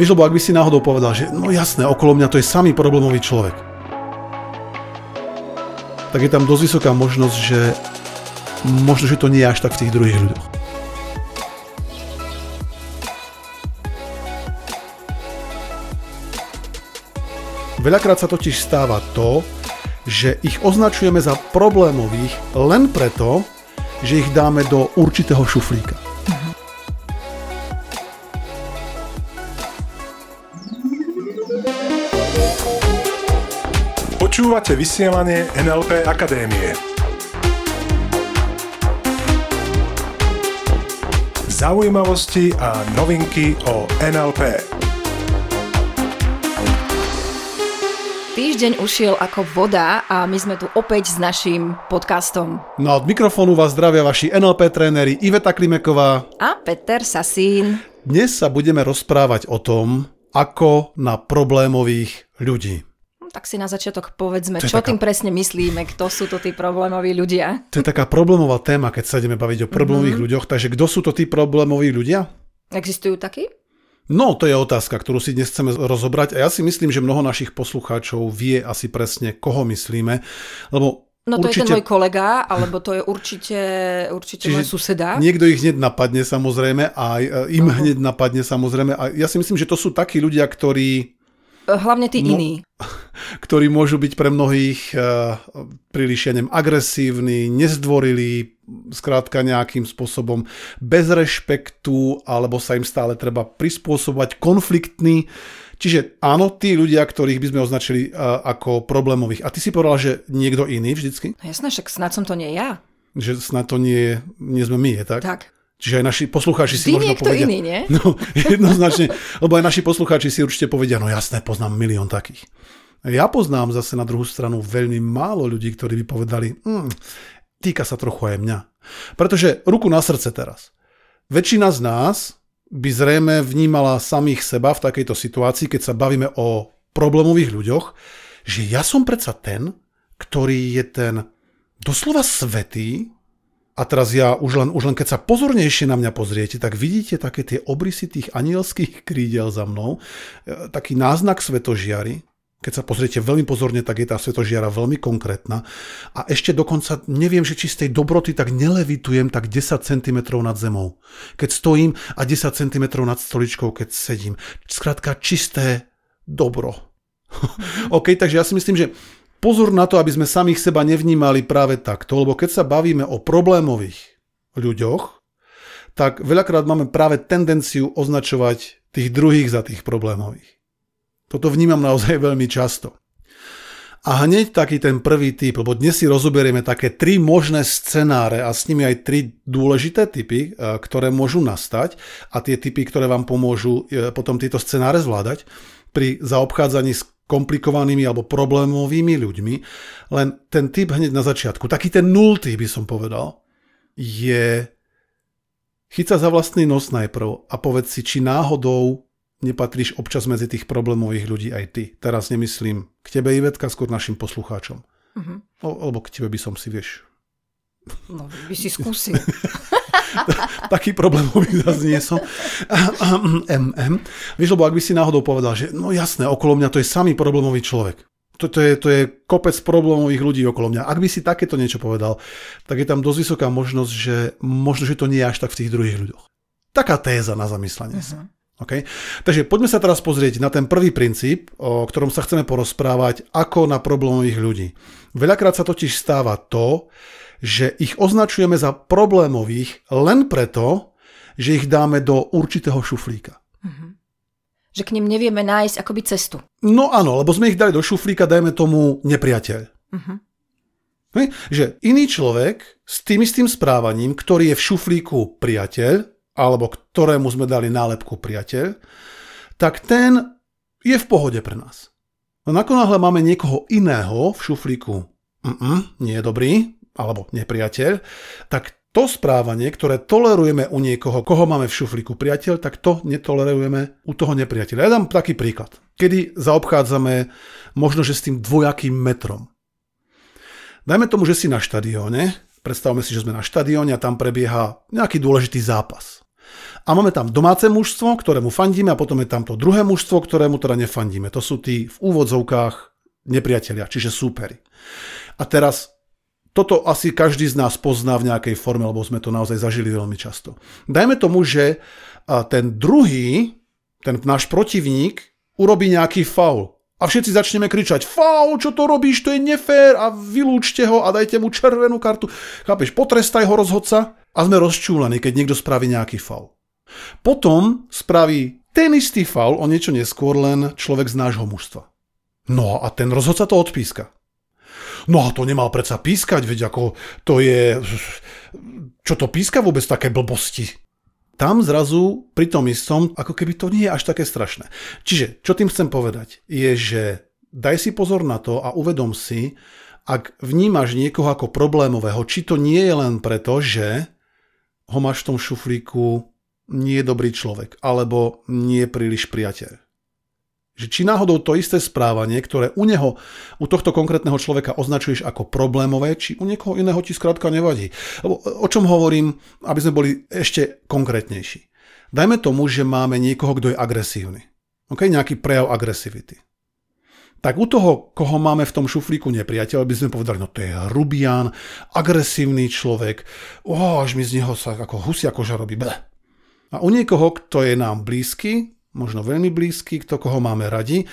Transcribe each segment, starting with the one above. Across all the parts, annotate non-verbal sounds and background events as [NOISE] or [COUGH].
Vieš, lebo ak by si náhodou povedal, že no jasné, okolo mňa to je samý problémový človek, tak je tam dosť vysoká možnosť, že možno, že to nie je až tak v tých druhých ľuďoch. Veľakrát sa totiž stáva to, že ich označujeme za problémových len preto, že ich dáme do určitého šuflíka. Počúvate vysielanie NLP Akadémie. Zaujímavosti a novinky o NLP. Týždeň ušiel ako voda a my sme tu opäť s naším podcastom. No a od mikrofónu vás zdravia vaši NLP tréneri Iveta Klimeková A Peter Sasín. Dnes sa budeme rozprávať o tom, ako na problémových ľudí. Tak si na začiatok povedzme, čo taká- tým presne myslíme, kto sú to tí problémoví ľudia. To je taká problémová téma, keď sa ideme baviť o problémových Mhm. ľuďoch. Takže kto sú to tí problémoví ľudia? Existujú takí? No, to je otázka, ktorú si dnes chceme rozobrať a ja si myslím, že mnoho našich poslucháčov vie asi presne, koho myslíme, lebo No to je ten určite môj kolega, alebo to je určite, určite môj suseda. niekto ich hneď napadne samozrejme a e, im Aha. hneď napadne samozrejme a ja si myslím, že to sú takí ľudia, ktorí, Hlavne tí No. iní. [LAUGHS] ktorí môžu byť pre mnohých uh, príliš, ja neviem, agresívni, nezdvorilí, skrátka nejakým spôsobom bez rešpektu, alebo sa im stále treba prispôsobovať, konfliktní. Čiže áno, tí ľudia, ktorých by sme označili uh, ako problémových. A ty si povedal, že niekto iný vždycky? No jasné, však snad som to nie ja. Že snad to nie, nie sme my, je tak? Tak. Čiže aj naši poslucháči si Vždy možno povedia... iný, nie? [LAUGHS] No, jednoznačne, lebo aj naši poslucháči si určite povedia, no jasné, poznám milión takých. Ja poznám zase na druhú stranu veľmi málo ľudí, ktorí by povedali, hm, týka sa trochu aj mňa. Pretože ruku na srdce teraz. Väčšina z nás by zrejme vnímala samých seba v takejto situácii, keď sa bavíme o problémových ľuďoch, že ja som predsa ten, ktorý je ten doslova svetý, a teraz ja už len, už len keď sa pozornejšie na mňa pozriete, tak vidíte také tie obrysy tých anielských [LAUGHS] krídel za mnou, e, taký náznak svetožiary. Keď sa pozriete veľmi pozorne, tak je tá svetožiara veľmi konkrétna. A ešte dokonca neviem, že či z tej dobroty tak nelevitujem tak 10 cm nad zemou. Keď stojím a 10 cm nad stoličkou, keď sedím. Skrátka čisté dobro. [LAUGHS] OK, takže ja si myslím, že pozor na to, aby sme samých seba nevnímali práve takto, lebo keď sa bavíme o problémových ľuďoch, tak veľakrát máme práve tendenciu označovať tých druhých za tých problémových. Toto vnímam naozaj [LAUGHS] veľmi často. A hneď taký ten prvý typ, lebo dnes si rozoberieme také tri možné scenáre a s nimi aj tri dôležité typy, e, ktoré môžu nastať a tie typy, ktoré vám pomôžu e, potom tieto scenáre zvládať pri zaobchádzaní s komplikovanými alebo problémovými ľuďmi. Len ten typ hneď na začiatku, taký ten nultý by som povedal, je chyť sa za vlastný nos najprv a povedz si, či náhodou nepatríš občas medzi tých problémových ľudí aj ty. Teraz nemyslím k tebe, Ivetka, skôr našim poslucháčom. Mhm. O, alebo k tebe by som si, vieš, No, by si skúsil. [LAUGHS] [LAUGHS] taký problémový zase nie som. MM. Vieš, lebo ak by si náhodou povedal, že no jasné, okolo mňa to je samý problémový človek. To, to, je, to je kopec problémových ľudí okolo mňa. Ak by si takéto niečo povedal, tak je tam dosť vysoká možnosť, že možno, že to nie je až tak v tých druhých ľuďoch. Taká téza na zamyslenie sa. Okay? Takže poďme sa teraz pozrieť na ten prvý princíp, o ktorom sa chceme porozprávať, ako na problémových ľudí. Veľakrát sa totiž stáva to, že ich označujeme za problémových len preto, že ich dáme do určitého šuflíka. Že k ním nevieme nájsť akoby cestu. No áno, lebo sme ich dali do šuflíka, dajme tomu nepriateľ. Mhm. Hej? Že iný človek s tým istým správaním, ktorý je v šuflíku priateľ, alebo ktorému sme dali nálepku priateľ, tak ten je v pohode pre nás. No nakonáhle máme niekoho iného v šuflíku, mm nie je dobrý, alebo nepriateľ, tak to správanie, ktoré tolerujeme u niekoho, koho máme v šuflíku priateľ, tak to netolerujeme u toho nepriateľa. Ja dám taký príklad. Kedy zaobchádzame možno, že s tým dvojakým metrom. Dajme tomu, že si na štadióne, predstavme si, že sme na štadióne a tam prebieha nejaký dôležitý zápas. A máme tam domáce mužstvo, ktorému fandíme a potom je tam to druhé mužstvo, ktorému teda nefandíme. To sú tí v úvodzovkách nepriatelia, čiže súperi. A teraz toto asi každý z nás pozná v nejakej forme, lebo sme to naozaj zažili veľmi často. Dajme tomu, že ten druhý, ten náš protivník, urobí nejaký faul. A všetci začneme kričať, faul, čo to robíš, to je nefér a vylúčte ho a dajte mu červenú kartu. Chápeš, potrestaj ho rozhodca a sme rozčúlení, keď niekto spraví nejaký faul. Potom spraví ten istý faul o niečo neskôr len človek z nášho mužstva. No a ten rozhodca to odpíska. No a to nemal predsa pískať, veď ako to je... Čo to píska vôbec také blbosti? tam zrazu pri tom istom, ako keby to nie je až také strašné. Čiže, čo tým chcem povedať, je, že daj si pozor na to a uvedom si, ak vnímaš niekoho ako problémového, či to nie je len preto, že ho máš v tom šuflíku nie je dobrý človek, alebo nie je príliš priateľ. Že či náhodou to isté správanie, ktoré u neho, u tohto konkrétneho človeka označuješ ako problémové, či u niekoho iného ti skrátka nevadí. Lebo o čom hovorím, aby sme boli ešte konkrétnejší. Dajme tomu, že máme niekoho, kto je agresívny. Okay? Nejaký prejav agresivity. Tak u toho, koho máme v tom šuflíku nepriateľ, by sme povedali, no to je hrubian, agresívny človek, oh, až mi z neho sa ako husia koža robí. A u niekoho, kto je nám blízky, možno veľmi blízky, kto koho máme radi.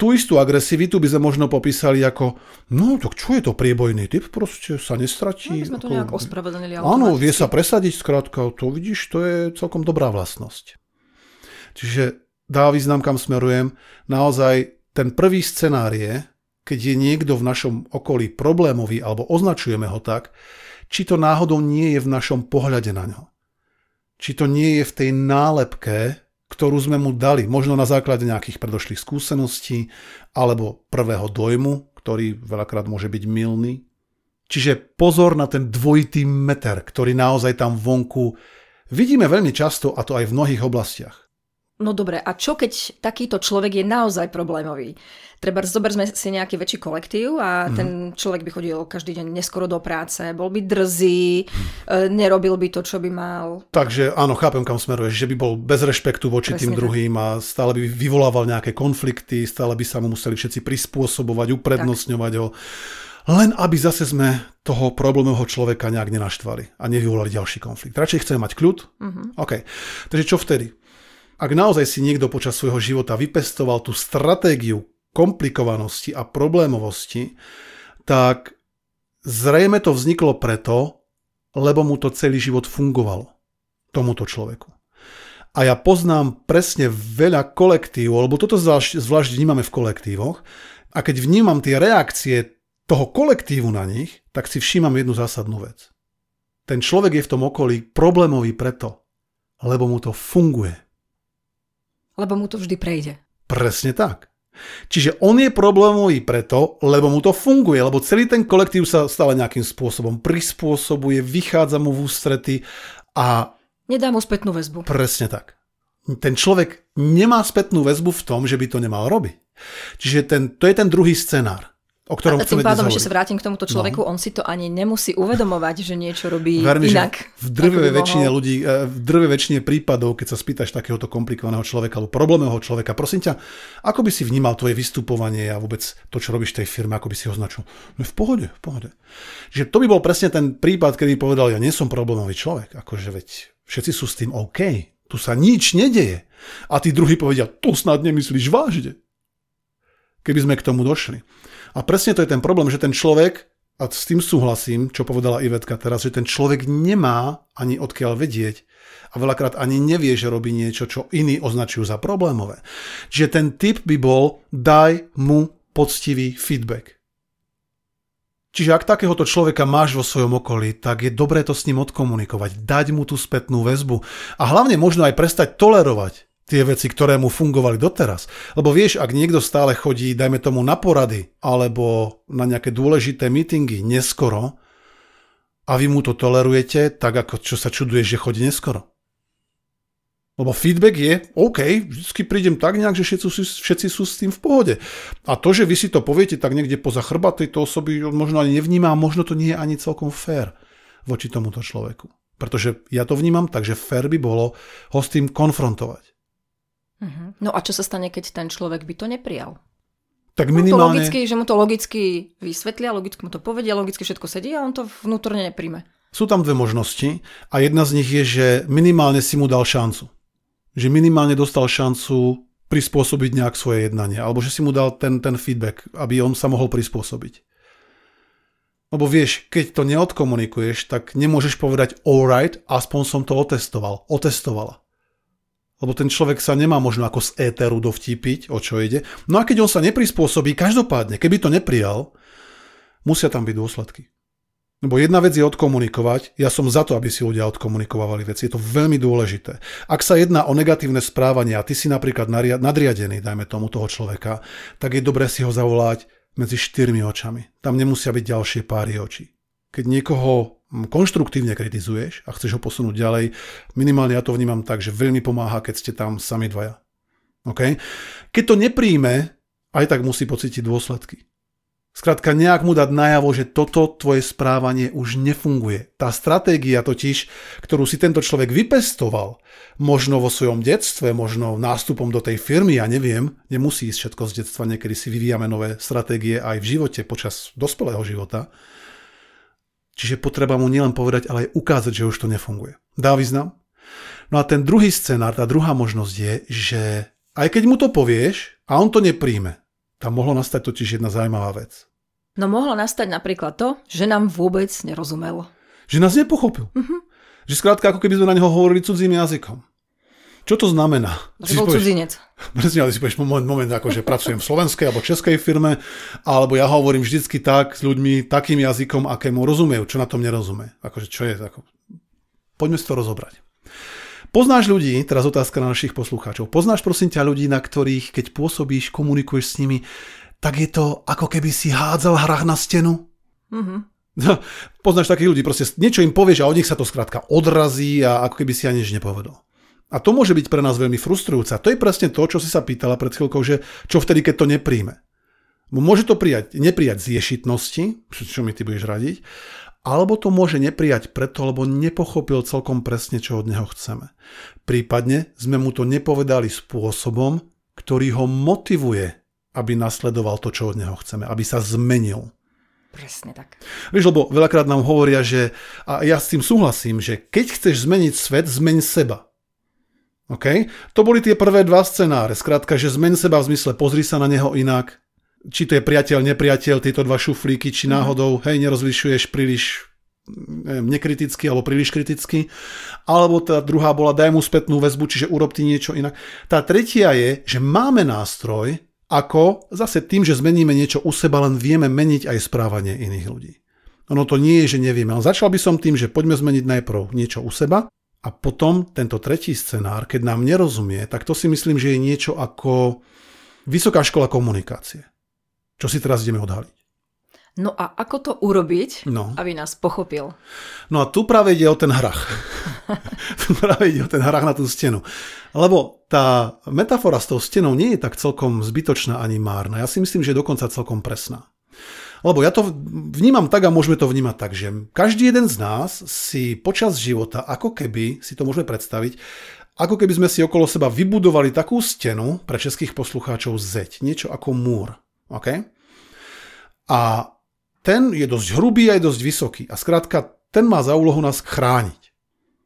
Tú istú agresivitu by sme možno popísali ako, no tak čo je to priebojný typ, proste sa nestratí. No, sme to ako, nejak ospravedlnili Áno, vie sa presadiť, skrátka, to vidíš, to je celkom dobrá vlastnosť. Čiže dá význam, kam smerujem. Naozaj ten prvý scenár je, keď je niekto v našom okolí problémový alebo označujeme ho tak, či to náhodou nie je v našom pohľade na ňo. Či to nie je v tej nálepke, ktorú sme mu dali, možno na základe nejakých predošlých skúseností alebo prvého dojmu, ktorý veľakrát môže byť milný. Čiže pozor na ten dvojitý meter, ktorý naozaj tam vonku vidíme veľmi často a to aj v mnohých oblastiach. No dobre, a čo keď takýto človek je naozaj problémový? Treba zoberme si nejaký väčší kolektív a mm. ten človek by chodil každý deň neskoro do práce, bol by drzý, mm. nerobil by to, čo by mal. Takže áno, chápem, kam smeruješ, že by bol bez rešpektu voči Presne tým druhým a stále by vyvolával nejaké konflikty, stále by sa mu museli všetci prispôsobovať, uprednostňovať tak. ho. Len aby zase sme toho problémového človeka nejak nenaštvali a nevyvolali ďalší konflikt. Radšej chceme mať kľud? Mm-hmm. OK. Takže čo vtedy? Ak naozaj si niekto počas svojho života vypestoval tú stratégiu komplikovanosti a problémovosti, tak zrejme to vzniklo preto, lebo mu to celý život fungovalo. Tomuto človeku. A ja poznám presne veľa kolektívov, lebo toto zvlášť, zvlášť vnímame v kolektívoch, a keď vnímam tie reakcie toho kolektívu na nich, tak si všímam jednu zásadnú vec. Ten človek je v tom okolí problémový preto, lebo mu to funguje. Lebo mu to vždy prejde. Presne tak. Čiže on je problémový preto, lebo mu to funguje, lebo celý ten kolektív sa stále nejakým spôsobom prispôsobuje, vychádza mu v ústrety a... Nedá mu spätnú väzbu. Presne tak. Ten človek nemá spätnú väzbu v tom, že by to nemal robiť. Čiže ten, to je ten druhý scenár o ktorom a tým pádom ešte sa vrátim k tomuto človeku, no. on si to ani nemusí uvedomovať, že niečo robí Vermi, inak. v drve väčšine ľudí, e, v drve väčšine prípadov, keď sa spýtaš takéhoto komplikovaného človeka alebo problémového človeka, prosím ťa, ako by si vnímal tvoje vystupovanie a vôbec to, čo robíš tej firme, ako by si ho označil? No v pohode, v pohode. Že to by bol presne ten prípad, kedy povedal, ja nie som problémový človek, akože veď všetci sú s tým OK, tu sa nič nedeje. A tí druhí povedia, to snad nemyslíš vážne. Keby sme k tomu došli. A presne to je ten problém, že ten človek, a s tým súhlasím, čo povedala Ivetka teraz, že ten človek nemá ani odkiaľ vedieť a veľakrát ani nevie, že robí niečo, čo iní označujú za problémové. Čiže ten tip by bol, daj mu poctivý feedback. Čiže ak takéhoto človeka máš vo svojom okolí, tak je dobré to s ním odkomunikovať, dať mu tú spätnú väzbu a hlavne možno aj prestať tolerovať tie veci, ktoré mu fungovali doteraz. Lebo vieš, ak niekto stále chodí, dajme tomu na porady, alebo na nejaké dôležité meetingy neskoro, a vy mu to tolerujete, tak ako čo sa čuduješ, že chodí neskoro. Lebo feedback je, OK, vždy prídem tak nejak, že všetci, všetci sú s tým v pohode. A to, že vy si to poviete tak niekde poza chrba tejto osoby, možno ani nevníma možno to nie je ani celkom fér voči tomuto človeku. Pretože ja to vnímam tak, že fér by bolo ho s tým konfrontovať. Uh-huh. No a čo sa stane, keď ten človek by to neprijal? Tak minimálne... To logicky, že mu to logicky vysvetlia, logicky mu to povedia, logicky všetko sedí a on to vnútorne nepríjme. Sú tam dve možnosti a jedna z nich je, že minimálne si mu dal šancu. Že minimálne dostal šancu prispôsobiť nejak svoje jednanie, alebo že si mu dal ten, ten feedback, aby on sa mohol prispôsobiť. Lebo vieš, keď to neodkomunikuješ, tak nemôžeš povedať alright, aspoň som to otestoval, otestovala. Lebo ten človek sa nemá možno ako z éteru dovtípiť, o čo ide. No a keď on sa neprispôsobí, každopádne, keby to neprijal, musia tam byť dôsledky. Lebo jedna vec je odkomunikovať, ja som za to, aby si ľudia odkomunikovali veci, je to veľmi dôležité. Ak sa jedná o negatívne správanie a ty si napríklad nadriadený, dajme tomu toho človeka, tak je dobré si ho zavolať, medzi štyrmi očami. Tam nemusia byť ďalšie páry očí. Keď niekoho konštruktívne kritizuješ a chceš ho posunúť ďalej, minimálne ja to vnímam tak, že veľmi pomáha, keď ste tam sami dvaja. Okay? Keď to nepríjme, aj tak musí pocítiť dôsledky. Skrátka nejak mu dať najavo, že toto tvoje správanie už nefunguje. Tá stratégia totiž, ktorú si tento človek vypestoval, možno vo svojom detstve, možno nástupom do tej firmy, ja neviem, nemusí ísť všetko z detstva, niekedy si vyvíjame nové stratégie aj v živote, počas dospelého života. Čiže potreba mu nielen povedať, ale aj ukázať, že už to nefunguje. Dá význam? No a ten druhý scenár, tá druhá možnosť je, že aj keď mu to povieš a on to nepríjme, tam mohlo nastať totiž jedna zaujímavá vec. No mohlo nastať napríklad to, že nám vôbec nerozumel. Že nás nepochopil. Uh-huh. Že skrátka, ako keby sme na neho hovorili cudzím jazykom. Čo to znamená? Že bol povieš, cudzinec. [LAUGHS] Presne, ale si povieš moment, moment, ako že pracujem v slovenskej alebo českej firme, alebo ja hovorím vždycky tak s ľuďmi takým jazykom, akému rozumejú, čo na tom nerozumie. Akože čo je, ako... Poďme si to rozobrať. Poznáš ľudí, teraz otázka na našich poslucháčov, poznáš prosím ťa ľudí, na ktorých, keď pôsobíš, komunikuješ s nimi, tak je to ako keby si hádzal hrách na stenu? Mm-hmm. No, [LAUGHS] poznáš takých ľudí, proste niečo im povieš a od nich sa to skrátka odrazí a ako keby si ani nič nepovedal. A to môže byť pre nás veľmi frustrujúce. A to je presne to, čo si sa pýtala pred chvíľkou, že čo vtedy, keď to nepríjme. Môže to prijať, neprijať z ješitnosti, čo mi ty budeš radiť, alebo to môže neprijať preto, lebo nepochopil celkom presne, čo od neho chceme. Prípadne sme mu to nepovedali spôsobom, ktorý ho motivuje, aby nasledoval to, čo od neho chceme, aby sa zmenil. Presne tak. Vieš, lebo veľakrát nám hovoria, že, a ja s tým súhlasím, že keď chceš zmeniť svet, zmeň seba. OK? To boli tie prvé dva scenáre. Skrátka, že zmeň seba v zmysle pozri sa na neho inak, či to je priateľ, nepriateľ, tieto dva šuflíky, či mhm. náhodou, hej, nerozlišuješ príliš neviem, nekriticky alebo príliš kriticky. Alebo tá druhá bola, daj mu spätnú väzbu, čiže urob ty niečo inak. Tá tretia je, že máme nástroj, ako zase tým, že zmeníme niečo u seba, len vieme meniť aj správanie iných ľudí. Ono to nie je, že nevieme. Ale začal by som tým, že poďme zmeniť najprv niečo u seba a potom tento tretí scenár, keď nám nerozumie, tak to si myslím, že je niečo ako vysoká škola komunikácie. Čo si teraz ideme odhaliť? No a ako to urobiť, no. aby nás pochopil? No a tu práve ide o ten hrach. [LAUGHS] tu práve ide o ten hrach na tú stenu. Lebo tá metafora s tou stenou nie je tak celkom zbytočná ani márna. Ja si myslím, že je dokonca celkom presná. Lebo ja to vnímam tak a môžeme to vnímať tak, že každý jeden z nás si počas života, ako keby, si to môžeme predstaviť, ako keby sme si okolo seba vybudovali takú stenu pre českých poslucháčov zeď, niečo ako múr. Okay? A ten je dosť hrubý aj dosť vysoký. A skrátka, ten má za úlohu nás chrániť.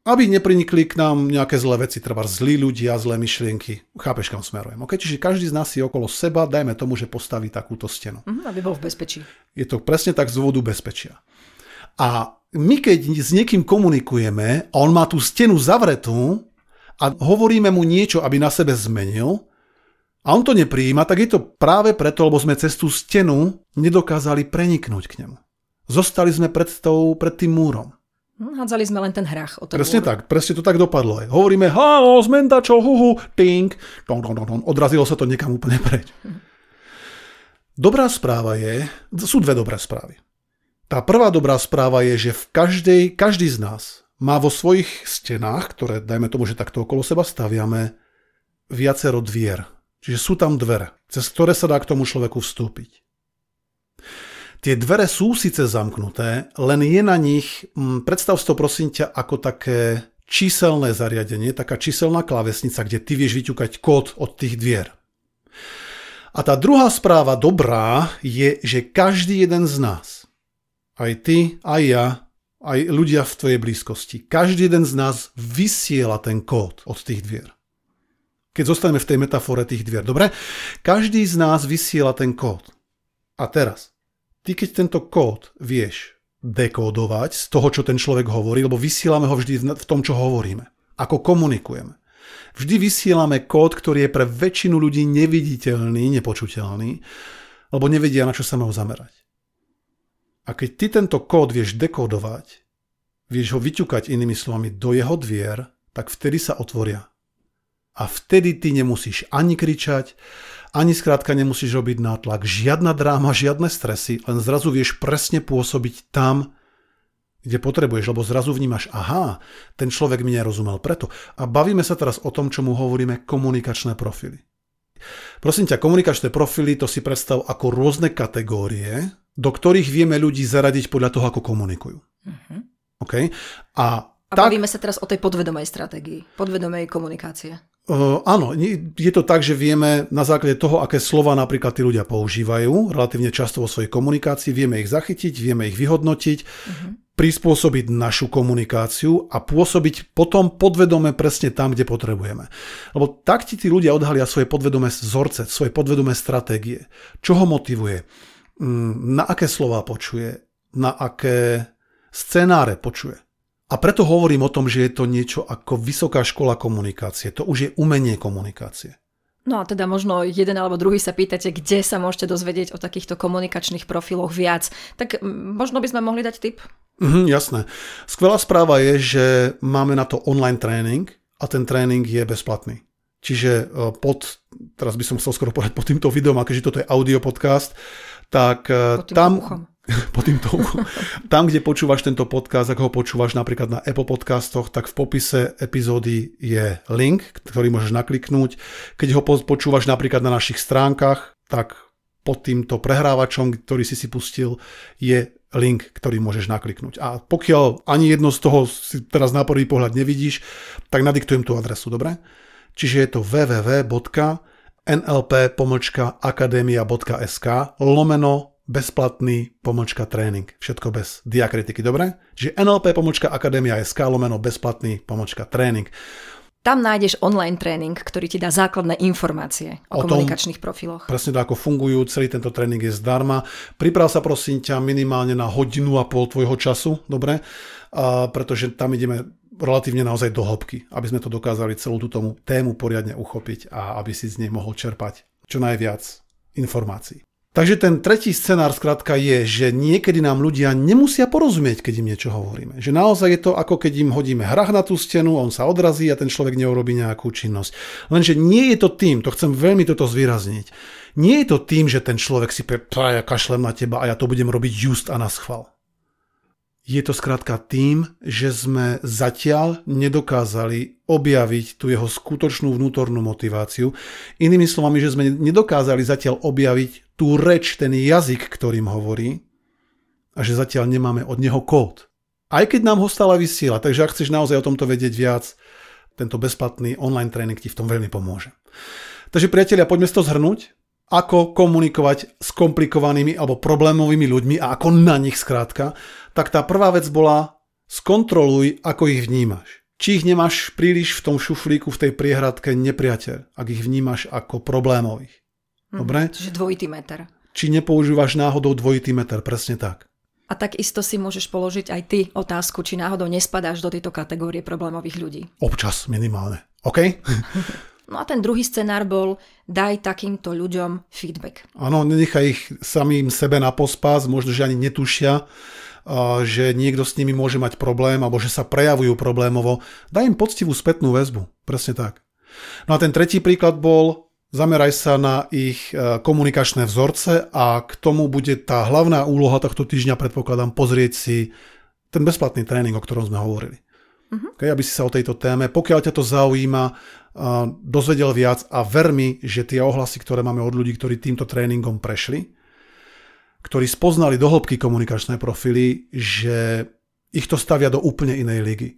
Aby neprinikli k nám nejaké zlé veci, treba zlí ľudia, zlé myšlienky. Chápeš, kam smerujem. Okay? Čiže každý z nás si okolo seba, dajme tomu, že postaví takúto stenu. Mm, aby bol v bezpečí. Je to presne tak z dôvodu bezpečia. A my keď s niekým komunikujeme a on má tú stenu zavretú a hovoríme mu niečo, aby na sebe zmenil, a on to nepríjima, tak je to práve preto, lebo sme cez tú stenu nedokázali preniknúť k nemu. Zostali sme pred, tou, pred tým múrom. Hm, hádzali sme len ten hrach. O presne tak, presne to tak dopadlo. Hovoríme, halo, zmenta čo, huhu, ting, dong, dong, dong. odrazilo sa to niekam úplne preč. [LAUGHS] Dobrá správa je, sú dve dobré správy. Tá prvá dobrá správa je, že v každej, každý z nás má vo svojich stenách, ktoré dajme tomu, že takto okolo seba staviame, viacero dvier, Čiže sú tam dvere, cez ktoré sa dá k tomu človeku vstúpiť. Tie dvere sú síce zamknuté, len je na nich, mm, predstav si to prosím ťa ako také číselné zariadenie, taká číselná klávesnica, kde ty vieš vyťukať kód od tých dvier. A tá druhá správa dobrá je, že každý jeden z nás, aj ty, aj ja, aj ľudia v tvojej blízkosti, každý jeden z nás vysiela ten kód od tých dvier. Keď zostaneme v tej metafore tých dvier, dobre? Každý z nás vysiela ten kód. A teraz, ty keď tento kód vieš dekódovať z toho, čo ten človek hovorí, lebo vysielame ho vždy v tom, čo hovoríme, ako komunikujeme. Vždy vysielame kód, ktorý je pre väčšinu ľudí neviditeľný, nepočuteľný, lebo nevedia, na čo sa majú zamerať. A keď ty tento kód vieš dekódovať, vieš ho vyťukať inými slovami do jeho dvier, tak vtedy sa otvoria. A vtedy ty nemusíš ani kričať, ani skrátka nemusíš robiť nátlak, žiadna dráma, žiadne stresy, len zrazu vieš presne pôsobiť tam, kde potrebuješ, lebo zrazu vnímaš, aha, ten človek mi nerozumel preto. A bavíme sa teraz o tom, čo mu hovoríme komunikačné profily. Prosím ťa, komunikačné profily to si predstav ako rôzne kategórie, do ktorých vieme ľudí zaradiť podľa toho, ako komunikujú. Uh-huh. Okay? A, a tak, bavíme sa teraz o tej podvedomej stratégii, podvedomej komunikácie. Uh, áno, je to tak, že vieme na základe toho, aké slova napríklad tí ľudia používajú, relatívne často vo svojej komunikácii, vieme ich zachytiť, vieme ich vyhodnotiť, uh-huh prispôsobiť našu komunikáciu a pôsobiť potom podvedome presne tam, kde potrebujeme. Lebo tak ti tí ľudia odhalia svoje podvedomé vzorce, svoje podvedomé stratégie. Čo ho motivuje? Mm, na aké slova počuje? Na aké scenáre počuje? A preto hovorím o tom, že je to niečo ako vysoká škola komunikácie. To už je umenie komunikácie. No a teda možno jeden alebo druhý sa pýtate, kde sa môžete dozvedieť o takýchto komunikačných profiloch viac. Tak možno by sme mohli dať tip? Mhm, jasné. Skvelá správa je, že máme na to online tréning a ten tréning je bezplatný. Čiže e, pod, teraz by som chcel skoro povedať pod týmto videom, akože toto je audio podcast, tak e, pod tam... Uchom. [LAUGHS] pod týmto. Tam, kde počúvaš tento podcast, ak ho počúvaš napríklad na Apple podcastoch, tak v popise epizódy je link, ktorý môžeš nakliknúť. Keď ho počúvaš napríklad na našich stránkach, tak pod týmto prehrávačom, ktorý si si pustil, je link, ktorý môžeš nakliknúť. A pokiaľ ani jedno z toho si teraz na prvý pohľad nevidíš, tak nadiktujem tú adresu, dobre? Čiže je to www.nlp.akademia.sk lomeno bezplatný pomočka tréning. Všetko bez diakritiky, dobre? Čiže nlp.akademia.sk lomeno bezplatný pomočka tréning. Tam nájdeš online tréning, ktorý ti dá základné informácie o, o komunikačných tom, profiloch. Presne to, ako fungujú, celý tento tréning je zdarma. Priprav sa prosím ťa minimálne na hodinu a pol tvojho času, dobre? A, pretože tam ideme relatívne naozaj do hĺbky, aby sme to dokázali celú túto tému poriadne uchopiť a aby si z nej mohol čerpať čo najviac informácií. Takže ten tretí scenár skrátka je, že niekedy nám ľudia nemusia porozumieť, keď im niečo hovoríme. Že naozaj je to ako keď im hodíme hrach na tú stenu, on sa odrazí a ten človek neurobí nejakú činnosť. Lenže nie je to tým, to chcem veľmi toto zvýrazniť, nie je to tým, že ten človek si pre, ja kašlem na teba a ja to budem robiť just a na schval. Je to skrátka tým, že sme zatiaľ nedokázali objaviť tú jeho skutočnú vnútornú motiváciu. Inými slovami, že sme nedokázali zatiaľ objaviť tú reč, ten jazyk, ktorým hovorí a že zatiaľ nemáme od neho kód. Aj keď nám ho stále vysiela, takže ak chceš naozaj o tomto vedieť viac, tento bezplatný online tréning ti v tom veľmi pomôže. Takže priatelia, poďme si to zhrnúť ako komunikovať s komplikovanými alebo problémovými ľuďmi a ako na nich skrátka, tak tá prvá vec bola skontroluj, ako ich vnímaš. Či ich nemáš príliš v tom šuflíku, v tej priehradke nepriateľ, ak ich vnímaš ako problémových. Hm, Dobre? čiže dvojitý meter. Či nepoužívaš náhodou dvojitý meter, presne tak. A takisto si môžeš položiť aj ty otázku, či náhodou nespadáš do tejto kategórie problémových ľudí. Občas minimálne. OK? [LAUGHS] No a ten druhý scenár bol, daj takýmto ľuďom feedback. Áno, nenechaj ich samým sebe na pospas, možno, že ani netušia, že niekto s nimi môže mať problém, alebo že sa prejavujú problémovo. Daj im poctivú spätnú väzbu. Presne tak. No a ten tretí príklad bol, zameraj sa na ich e, komunikačné vzorce a k tomu bude tá hlavná úloha tohto týždňa, predpokladám, pozrieť si ten bezplatný tréning, o ktorom sme hovorili. Uh-huh. Okay, aby si sa o tejto téme, pokiaľ ťa to zaujíma, dozvedel viac a ver mi, že tie ohlasy, ktoré máme od ľudí, ktorí týmto tréningom prešli, ktorí spoznali do komunikačné profily, že ich to stavia do úplne inej ligy.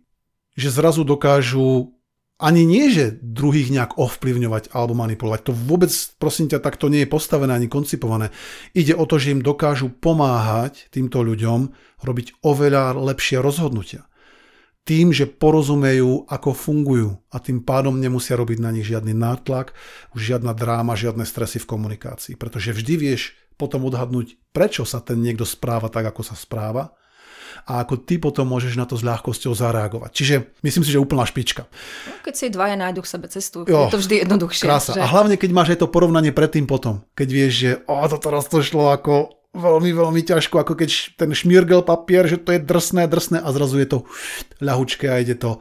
Že zrazu dokážu ani nie, že druhých nejak ovplyvňovať alebo manipulovať. To vôbec, prosím ťa, takto nie je postavené ani koncipované. Ide o to, že im dokážu pomáhať týmto ľuďom robiť oveľa lepšie rozhodnutia. Tým, že porozumejú, ako fungujú a tým pádom nemusia robiť na nich žiadny nátlak, už žiadna dráma, žiadne stresy v komunikácii. Pretože vždy vieš potom odhadnúť, prečo sa ten niekto správa tak, ako sa správa a ako ty potom môžeš na to s ľahkosťou zareagovať. Čiže myslím si, že úplná špička. No, keď si dvaja nájdu k sebe cestu, jo, je to vždy jednoduchšie. Krása. Že... A hlavne, keď máš aj to porovnanie predtým potom. Keď vieš, že o, to teraz to šlo ako veľmi, veľmi ťažko, ako keď ten šmirgel papier, že to je drsné, drsné a zrazu je to ľahučké a ide to.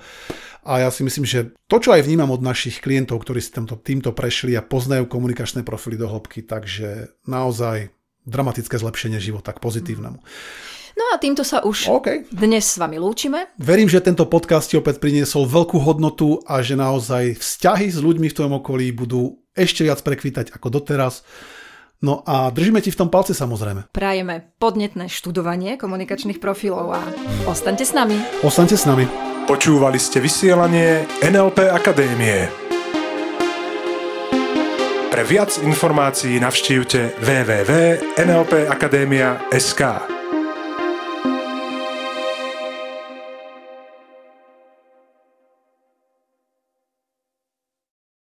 A ja si myslím, že to, čo aj vnímam od našich klientov, ktorí si týmto, týmto prešli a poznajú komunikačné profily do hĺbky, takže naozaj dramatické zlepšenie života k pozitívnemu. No a týmto sa už okay. dnes s vami lúčime. Verím, že tento podcast ti opäť priniesol veľkú hodnotu a že naozaj vzťahy s ľuďmi v tvojom okolí budú ešte viac prekvítať ako doteraz. No a držíme ti v tom palce samozrejme. Prajeme podnetné študovanie komunikačných profilov a ostaňte s nami. Ostaňte s nami. Počúvali ste vysielanie NLP Akadémie. Pre viac informácií navštívte www.nlpakademia.sk.